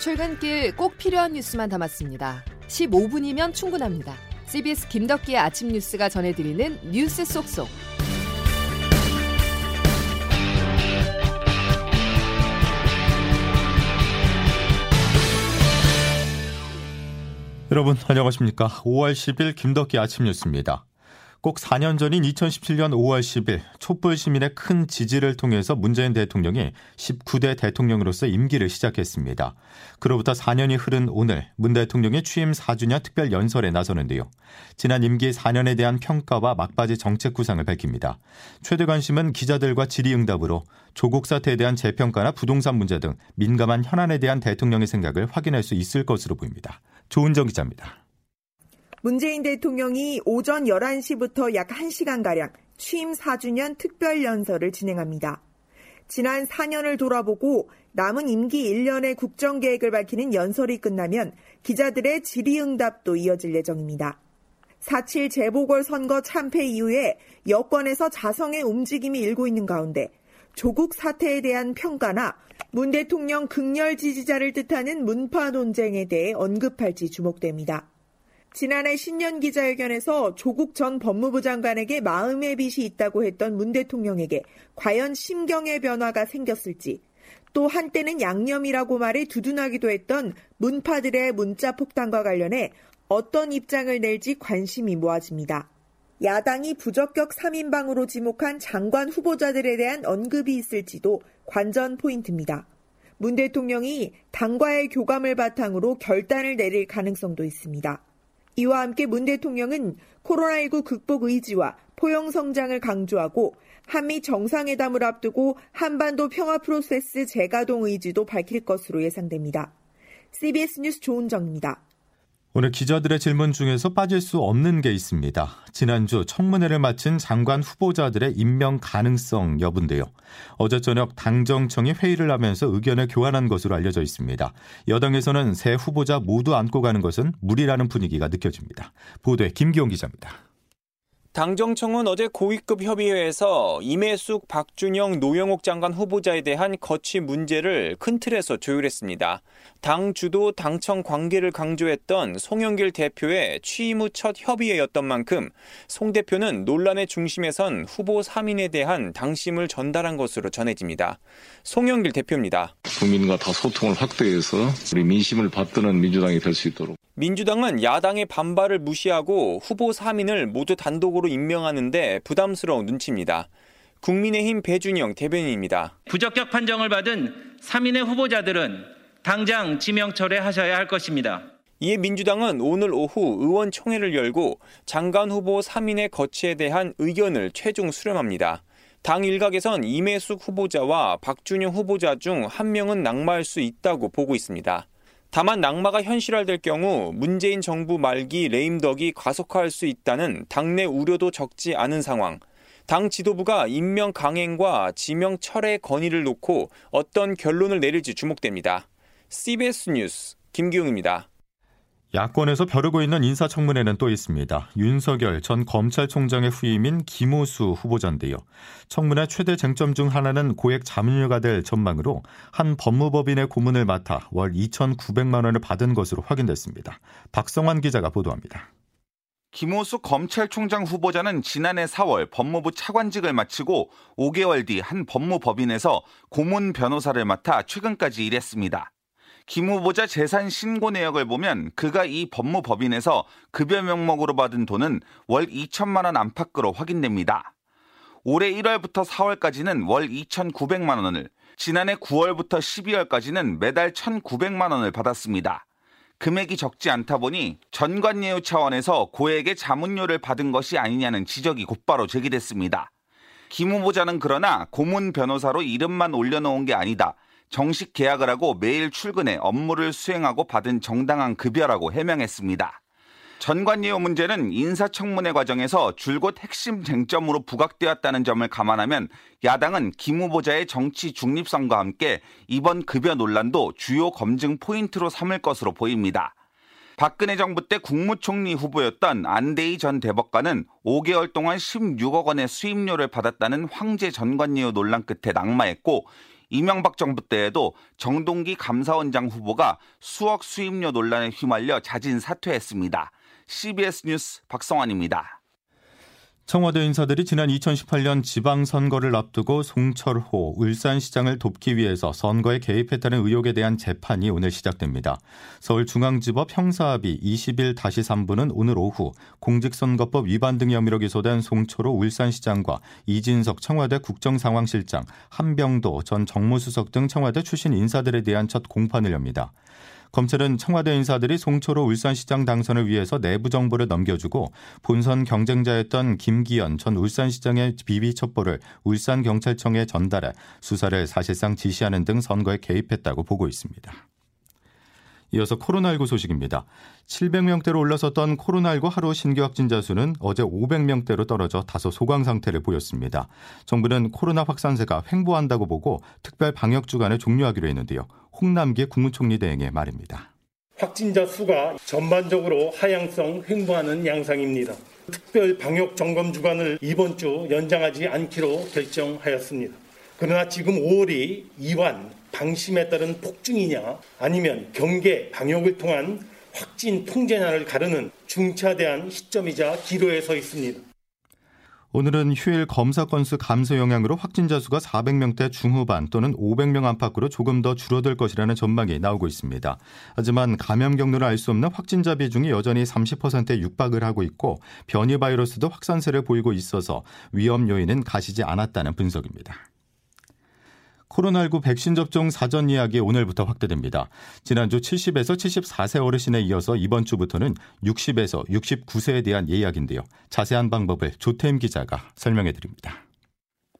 출근길 꼭 필요한 뉴스만 담았습니다. 15분이면 충분합니다. CBS 김덕기의 아침 뉴스가 전해드리는 뉴스 속속. 여러분 안녕하십니까? 5월 10일 김덕기 아침 뉴스입니다. 꼭 4년 전인 2017년 5월 10일 촛불 시민의 큰 지지를 통해서 문재인 대통령이 19대 대통령으로서 임기를 시작했습니다. 그로부터 4년이 흐른 오늘 문 대통령이 취임 4주년 특별 연설에 나서는데요. 지난 임기 4년에 대한 평가와 막바지 정책 구상을 밝힙니다. 최대 관심은 기자들과 질의응답으로 조국 사태에 대한 재평가나 부동산 문제 등 민감한 현안에 대한 대통령의 생각을 확인할 수 있을 것으로 보입니다. 조은정 기자입니다. 문재인 대통령이 오전 11시부터 약 1시간가량 취임 4주년 특별 연설을 진행합니다. 지난 4년을 돌아보고 남은 임기 1년의 국정 계획을 밝히는 연설이 끝나면 기자들의 질의응답도 이어질 예정입니다. 4.7 재보궐선거 참패 이후에 여권에서 자성의 움직임이 일고 있는 가운데 조국 사태에 대한 평가나 문 대통령 극렬 지지자를 뜻하는 문파 논쟁에 대해 언급할지 주목됩니다. 지난해 신년 기자회견에서 조국 전 법무부 장관에게 마음의 빚이 있다고 했던 문 대통령에게 과연 심경의 변화가 생겼을지 또 한때는 양념이라고 말해 두둔하기도 했던 문파들의 문자 폭탄과 관련해 어떤 입장을 낼지 관심이 모아집니다. 야당이 부적격 3인방으로 지목한 장관 후보자들에 대한 언급이 있을지도 관전 포인트입니다. 문 대통령이 당과의 교감을 바탕으로 결단을 내릴 가능성도 있습니다. 이와 함께 문 대통령은 코로나19 극복 의지와 포용 성장을 강조하고 한미 정상회담을 앞두고 한반도 평화 프로세스 재가동 의지도 밝힐 것으로 예상됩니다. CBS 뉴스 조은정입니다. 오늘 기자들의 질문 중에서 빠질 수 없는 게 있습니다. 지난주 청문회를 마친 장관 후보자들의 임명 가능성 여부인데요. 어제 저녁 당정청이 회의를 하면서 의견을 교환한 것으로 알려져 있습니다. 여당에서는 새 후보자 모두 안고 가는 것은 무리라는 분위기가 느껴집니다. 보도에 김기용 기자입니다. 당정청은 어제 고위급 협의회에서 임혜숙, 박준영, 노영욱 장관 후보자에 대한 거취 문제를 큰 틀에서 조율했습니다. 당 주도 당청 관계를 강조했던 송영길 대표의 취임 후 첫 협의회였던 만큼 송 대표는 논란의 중심에 선 후보 3인에 대한 당심을 전달한 것으로 전해집니다. 송영길 대표입니다. 국민과 다 소통을 확대해서 우리 민심을 받드는 민주당이 될 수 있도록 민주당은 야당의 반발을 무시하고 후보 3인을 모두 단독으로 임명하는데 부담스러운 눈치입니다. 국민의힘 배준영 대변인입니다. 부적격 판정을 받은 3인의 후보자들은 당장 지명 철회하셔야 할 것입니다. 이에 민주당은 오늘 오후 의원총회를 열고 장관 후보 3인의 거취에 대한 의견을 최종 수렴합니다. 당 일각에선 임혜숙 후보자와 박준영 후보자 중 한 명은 낙마할 수 있다고 보고 있습니다. 다만 낙마가 현실화될 경우 문재인 정부 말기 레임덕이 가속화할 수 있다는 당내 우려도 적지 않은 상황. 당 지도부가 임명 강행과 지명 철회 건의를 놓고 어떤 결론을 내릴지 주목됩니다. CBS 뉴스 김기웅입니다. 야권에서 벼르고 있는 인사청문회는 또 있습니다. 윤석열 전 검찰총장의 후임인 김호수 후보자인데요. 청문회 최대 쟁점 중 하나는 고액 자문료가 될 전망으로 한 법무법인의 고문을 맡아 월 2,900만 원을 받은 것으로 확인됐습니다. 박성환 기자가 보도합니다. 김호수 검찰총장 후보자는 지난해 4월 법무부 차관직을 마치고 5개월 뒤 한 법무법인에서 고문 변호사를 맡아 최근까지 일했습니다. 김 후보자 재산 신고 내역을 보면 그가 이 법무법인에서 급여 명목으로 받은 돈은 월 2천만 원 안팎으로 확인됩니다. 올해 1월부터 4월까지는 월 2,900만 원을, 지난해 9월부터 12월까지는 매달 1,900만 원을 받았습니다. 금액이 적지 않다 보니 전관예우 차원에서 고액의 자문료를 받은 것이 아니냐는 지적이 곧바로 제기됐습니다. 김 후보자는 그러나 고문 변호사로 이름만 올려놓은 게 아니다. 정식 계약을 하고 매일 출근해 업무를 수행하고 받은 정당한 급여라고 해명했습니다. 전관예우 문제는 인사청문회 과정에서 줄곧 핵심 쟁점으로 부각되었다는 점을 감안하면 야당은 김 후보자의 정치 중립성과 함께 이번 급여 논란도 주요 검증 포인트로 삼을 것으로 보입니다. 박근혜 정부 때 국무총리 후보였던 안대희 전 대법관은 5개월 동안 16억 원의 수임료를 받았다는 황제 전관예우 논란 끝에 낙마했고 이명박 정부 때에도 정동기 감사원장 후보가 수억 수임료 논란에 휘말려 자진 사퇴했습니다. CBS 뉴스 박성환입니다. 청와대 인사들이 지난 2018년 지방선거를 앞두고 송철호 울산시장을 돕기 위해서 선거에 개입했다는 의혹에 대한 재판이 오늘 시작됩니다. 서울중앙지법 형사합의 20일-3부는 오늘 오후 공직선거법 위반 등 혐의로 기소된 송철호 울산시장과 이진석 청와대 국정상황실장, 한병도 전 정무수석 등 청와대 출신 인사들에 대한 첫 공판을 엽니다. 검찰은 청와대 인사들이 송초로 울산시장 당선을 위해서 내부 정보를 넘겨주고 본선 경쟁자였던 김기현 전 울산시장의 비비 첩보를 울산 경찰청에 전달해 수사를 사실상 지시하는 등 선거에 개입했다고 보고 있습니다. 이어서 코로나19 소식입니다. 700명대로 올라섰던 코로나19 하루 신규 확진자 수는 어제 500명대로 떨어져 다소 소강 상태를 보였습니다. 정부는 코로나 확산세가 횡보한다고 보고 특별 방역 주간을 종료하기로 했는데요. 홍남기 국무총리 대행의 말입니다. 확진자 수가 전반적으로 하향성 횡보하는 양상입니다. 특별 방역 점검 주간을 이번 주 연장하지 않기로 결정하였습니다. 그러나 지금 5월이 이완, 방심에 따른 폭증이냐 아니면 경계, 방역을 통한 확진 통제냐를 가르는 중차대한 시점이자 기로에 서 있습니다. 오늘은 휴일 검사 건수 감소 영향으로 확진자 수가 400명대 중후반 또는 500명 안팎으로 조금 더 줄어들 것이라는 전망이 나오고 있습니다. 하지만 감염 경로를 알 수 없는 확진자 비중이 여전히 30%에 육박을 하고 있고 변이 바이러스도 확산세를 보이고 있어서 위험 요인은 가시지 않았다는 분석입니다. 코로나19 백신 접종 사전 예약이 오늘부터 확대됩니다. 지난주 70에서 74세 어르신에 이어서 이번 주부터는 60에서 69세에 대한 예약인데요. 자세한 방법을 조태임 기자가 설명해 드립니다.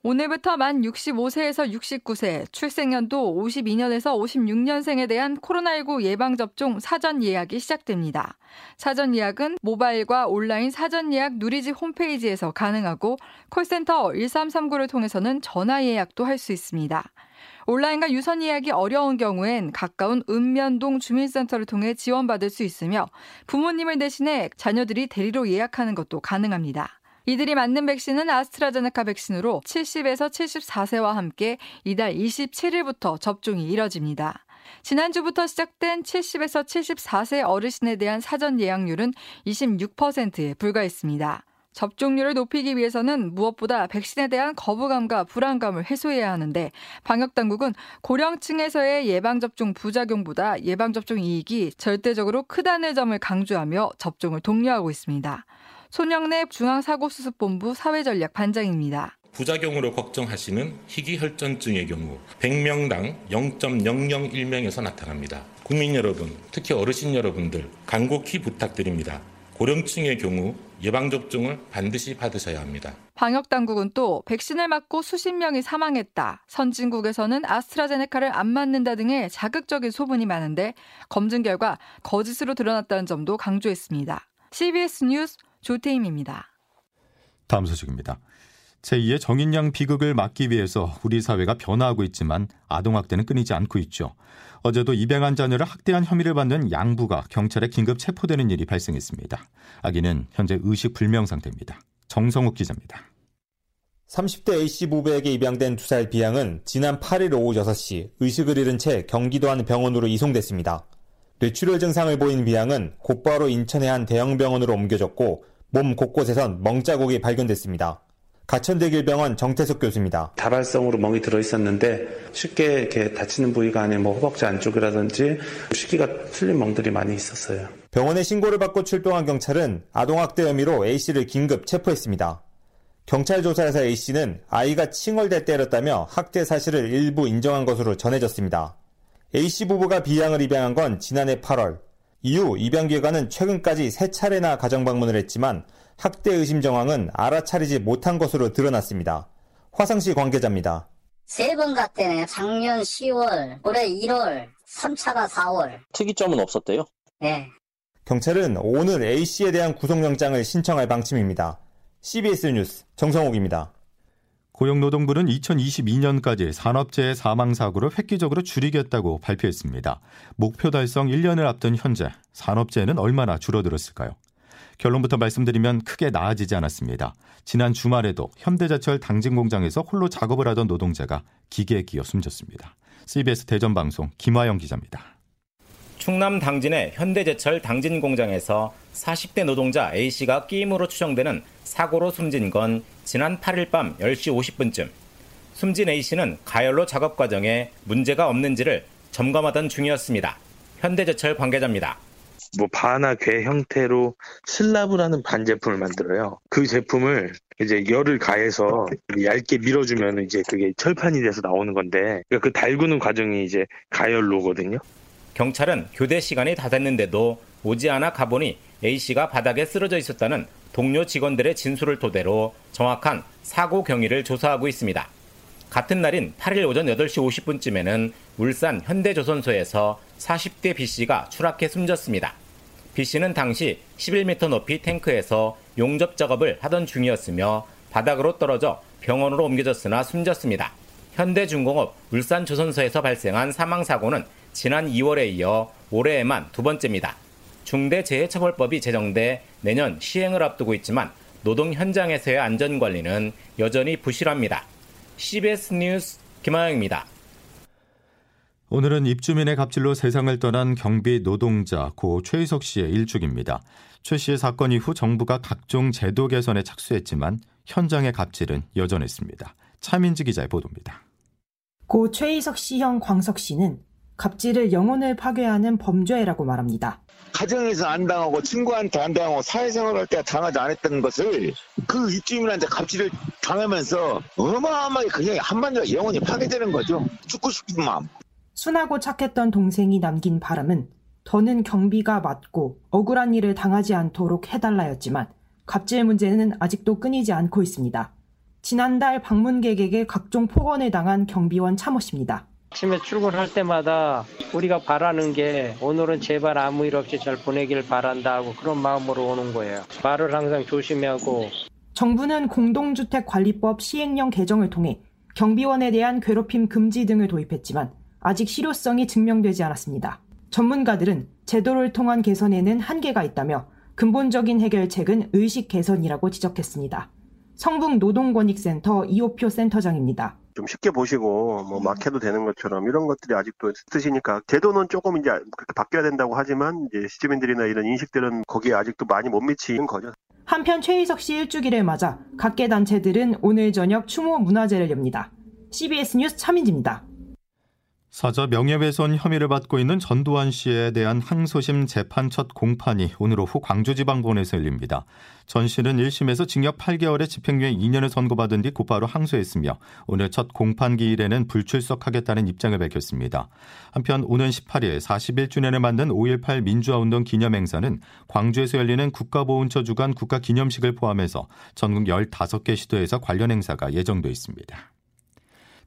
오늘부터 만 65세에서 69세, 출생연도 52년에서 56년생에 대한 코로나19 예방접종 사전 예약이 시작됩니다. 사전 예약은 모바일과 온라인 사전 예약 누리집 홈페이지에서 가능하고 콜센터 1339를 통해서는 전화 예약도 할 수 있습니다. 온라인과 유선 예약이 어려운 경우엔 가까운 읍면동 주민센터를 통해 지원받을 수 있으며 부모님을 대신해 자녀들이 대리로 예약하는 것도 가능합니다. 이들이 맞는 백신은 아스트라제네카 백신으로 70에서 74세와 함께 이달 27일부터 접종이 이뤄집니다. 지난주부터 시작된 70에서 74세 어르신에 대한 사전 예약률은 26%에 불과했습니다. 접종률을 높이기 위해서는 무엇보다 백신에 대한 거부감과 불안감을 해소해야 하는데 방역 당국은 고령층에서의 예방접종 부작용보다 예방접종 이익이 절대적으로 크다는 점을 강조하며 접종을 독려하고 있습니다. 손영래 중앙사고수습본부 사회전략 반장입니다. 부작용으로 걱정하시는 희귀혈전증의 경우 100명당 0.001명에서 나타납니다. 국민 여러분, 특히 어르신 여러분들 간곡히 부탁드립니다. 고령층의 경우 예방접종을 반드시 받으셔야 합니다. 방역당국은 또 백신을 맞고 수십 명이 사망했다. 선진국에서는 아스트라제네카를 안 맞는다 등의 자극적인 소문이 많은데 검증 결과 거짓으로 드러났다는 점도 강조했습니다. CBS 뉴스 조태임입니다. 다음 소식입니다. 제2의 정인양 비극을 막기 위해서 우리 사회가 변화하고 있지만 아동학대는 끊이지 않고 있죠. 어제도 입양한 자녀를 학대한 혐의를 받는 양부가 경찰에 긴급 체포되는 일이 발생했습니다. 아기는 현재 의식 불명 상태입니다. 정성욱 기자입니다. 30대 A씨 부부에게 입양된 두살 B양은 지난 8일 오후 6시 의식을 잃은 채 경기도 한 병원으로 이송됐습니다. 뇌출혈 증상을 보인 B양은 곧바로 인천의 한 대형 병원으로 옮겨졌고 몸 곳곳에선 멍자국이 발견됐습니다. 가천대길병원 정태석 교수입니다. 다발성으로 멍이 들어 있었는데 쉽게 이렇게 다치는 부위가 아닌 뭐 허벅지 안쪽이라든지 시기가 틀린 멍들이 많이 있었어요. 병원에 신고를 받고 출동한 경찰은 아동학대 혐의로 A씨를 긴급 체포했습니다. 경찰 조사에서 A씨는 아이가 칭얼대 때렸다며 학대 사실을 일부 인정한 것으로 전해졌습니다. A씨 부부가 B양을 입양한 건 지난해 8월. 이후 입양 기관은 최근까지 세 차례나 가정 방문을 했지만 학대 의심 정황은 알아차리지 못한 것으로 드러났습니다. 화성시 관계자입니다. 세 번 갔대네. 작년 10월, 올해 1월, 3차가 4월. 특이점은 없었대요? 네. 경찰은 오늘 A씨에 대한 구속영장을 신청할 방침입니다. CBS 뉴스 정성욱입니다. 고용노동부는 2022년까지 산업재해 사망 사고를 획기적으로 줄이겠다고 발표했습니다. 목표 달성 1년을 앞둔 현재 산업재해는 얼마나 줄어들었을까요? 결론부터 말씀드리면 크게 나아지지 않았습니다. 지난 주말에도 현대제철 당진 공장에서 홀로 작업을 하던 노동자가 기계에 끼어 숨졌습니다. CBS 대전방송 김화영 기자입니다. 충남 당진의 현대제철 당진 공장에서 40대 노동자 A씨가 끼임으로 추정되는 사고로 숨진 건 지난 8일 밤 10시 50분쯤. 숨진 A씨는 가열로 작업 과정에 문제가 없는지를 점검하던 중이었습니다. 현대제철 관계자입니다. 뭐 바나 괴 형태로 슬라브라는 반제품을 만들어요. 그 제품을 이제 열을 가해서 얇게 밀어주면 이제 그게 철판이 돼서 나오는 건데 그러니까 그 달구는 과정이 이제 가열로거든요. 경찰은 교대 시간이 다 됐는데도 오지 않아 가보니 A씨가 바닥에 쓰러져 있었다는 동료 직원들의 진술을 토대로 정확한 사고 경위를 조사하고 있습니다. 같은 날인 8일 오전 8시 50분쯤에는 울산 현대조선소에서 40대 B씨가 추락해 숨졌습니다. B씨는 당시 11m 높이 탱크에서 용접 작업을 하던 중이었으며 바닥으로 떨어져 병원으로 옮겨졌으나 숨졌습니다. 현대중공업 울산조선소에서 발생한 사망사고는 지난 2월에 이어 올해에만 두 번째입니다. 중대재해처벌법이 제정돼 내년 시행을 앞두고 있지만 노동 현장에서의 안전관리는 여전히 부실합니다. CBS 뉴스 김하영입니다. 오늘은 입주민의 갑질로 세상을 떠난 경비 노동자 고 최희석 씨의 일주기입니다. 최 씨의 사건 이후 정부가 각종 제도 개선에 착수했지만 현장의 갑질은 여전했습니다. 차민지 기자의 보도입니다. 고 최희석 씨 형 광석 씨는 갑질을 영혼을 파괴하는 범죄라고 말합니다. 가정에서 안 당하고 친구한테 안 당하고 사회생활할 때 당하지 않았던 것을 그 입주민한테 갑질을 당하면서 어마어마하게 그냥 한반도가 영혼이 파괴되는 거죠. 죽고 싶은 마음. 순하고 착했던 동생이 남긴 바람은 더는 경비가 맞고 억울한 일을 당하지 않도록 해달라였지만 갑질 문제는 아직도 끊이지 않고 있습니다. 지난달 방문객에게 각종 폭언을 당한 경비원 참호 씨입니다. 아침에 출근할 때마다 우리가 바라는 게 오늘은 제발 아무 일 없이 잘 보내길 바란다 하고 그런 마음으로 오는 거예요. 말을 항상 조심하고 정부는 공동주택관리법 시행령 개정을 통해 경비원에 대한 괴롭힘 금지 등을 도입했지만 아직 실효성이 증명되지 않았습니다. 전문가들은 제도를 통한 개선에는 한계가 있다며 근본적인 해결책은 의식 개선이라고 지적했습니다. 성북 노동권익센터 이호표 센터장입니다. 좀 쉽게 보시고 뭐 막 해도 되는 것처럼 이런 것들이 아직도 쓰시니까 제도는 조금 이제 그렇게 바뀌어야 된다고 하지만 이제 시주민들이나 이런 인식들은 거기에 아직도 많이 못 미치는 거죠. 한편 최희석 씨 일주기를 맞아 각계 단체들은 오늘 저녁 추모 문화제를 엽니다. CBS 뉴스 차민지입니다. 사자 명예훼손 혐의를 받고 있는 전두환 씨에 대한 항소심 재판 첫 공판이 오늘 오후 광주지방법원에서 열립니다. 전 씨는 1심에서 징역 8개월에 집행유예 2년을 선고받은 뒤 곧바로 항소했으며 오늘 첫 공판 기일에는 불출석하겠다는 입장을 밝혔습니다. 한편 오는 18일 41주년을 맞는 5.18 민주화운동 기념행사는 광주에서 열리는 국가보훈처 주관 국가기념식을 포함해서 전국 15개 시도에서 관련 행사가 예정돼 있습니다.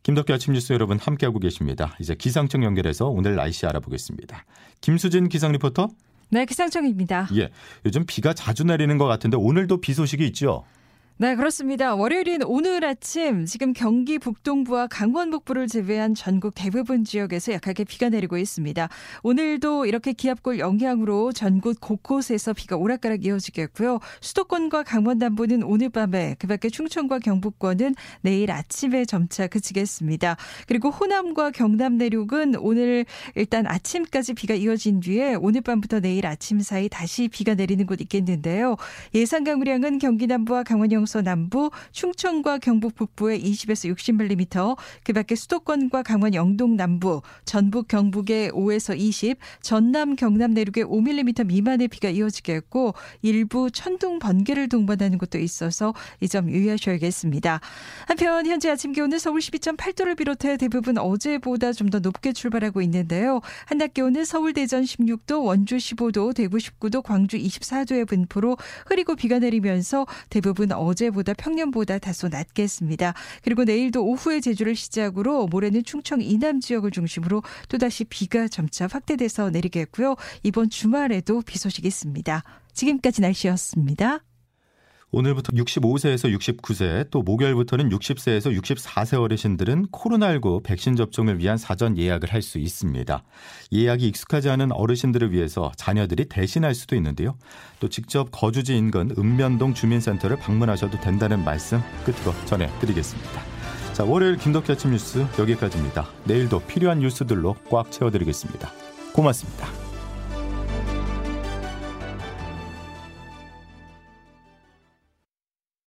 김덕기 아침 뉴스 여러분 함께하고 계십니다. 이제 기상청 연결해서 오늘 날씨 알아보겠습니다. 김수진 기상 리포터. 네, 기상청입니다. 예, 요즘 비가 자주 내리는 것 같은데 오늘도 비 소식이 있죠? 네, 그렇습니다. 월요일인 오늘 아침 지금 경기 북동부와 강원 북부를 제외한 전국 대부분 지역에서 약하게 비가 내리고 있습니다. 오늘도 이렇게 기압골 영향으로 전국 곳곳에서 비가 오락가락 이어지겠고요. 수도권과 강원 남부는 오늘 밤에 그밖에 충청과 경북권은 내일 아침에 점차 그치겠습니다. 그리고 호남과 경남 내륙은 오늘 일단 아침까지 비가 이어진 뒤에 오늘 밤부터 내일 아침 사이 다시 비가 내리는 곳 있겠는데요. 예상 강우량은 경기 남부와 강원 영 영서 남부, 충청과 경북 북부에 20에서 60mm, 그 밖에 수도권과 강원 영동 남부, 전북 경북에 5에서 20, 전남 경남 내륙에 5mm 미만의 비가 이어지겠고 일부 천둥 번개를 동반하는 곳도 있어서 이 점 유의하셔야겠습니다. 한편 현재 아침 기온은 서울 12.8도를 비롯해 대부분 어제보다 좀 더 높게 출발하고 있는데요. 한낮 기온은 서울 대전 16도, 원주 15도, 대구 19도, 광주 24도의 분포로 흐리고 비가 내리면서 대부분 어제보다 평년보다 다소 낮겠습니다. 그리고 내일도 오후에 제주를 시작으로 모레는 충청 이남 지역을 중심으로 또다시 비가 점차 확대돼서 내리겠고요. 이번 주말에도 비 소식이 있습니다. 지금까지 날씨였습니다. 오늘부터 65세에서 69세 또 목요일부터는 60세에서 64세 어르신들은 코로나19 백신 접종을 위한 사전 예약을 할 수 있습니다. 예약이 익숙하지 않은 어르신들을 위해서 자녀들이 대신할 수도 있는데요. 또 직접 거주지 인근 읍면동 주민센터를 방문하셔도 된다는 말씀 끝으로 전해드리겠습니다. 자, 월요일 김덕기 아침 뉴스 여기까지입니다. 내일도 필요한 뉴스들로 꽉 채워드리겠습니다. 고맙습니다.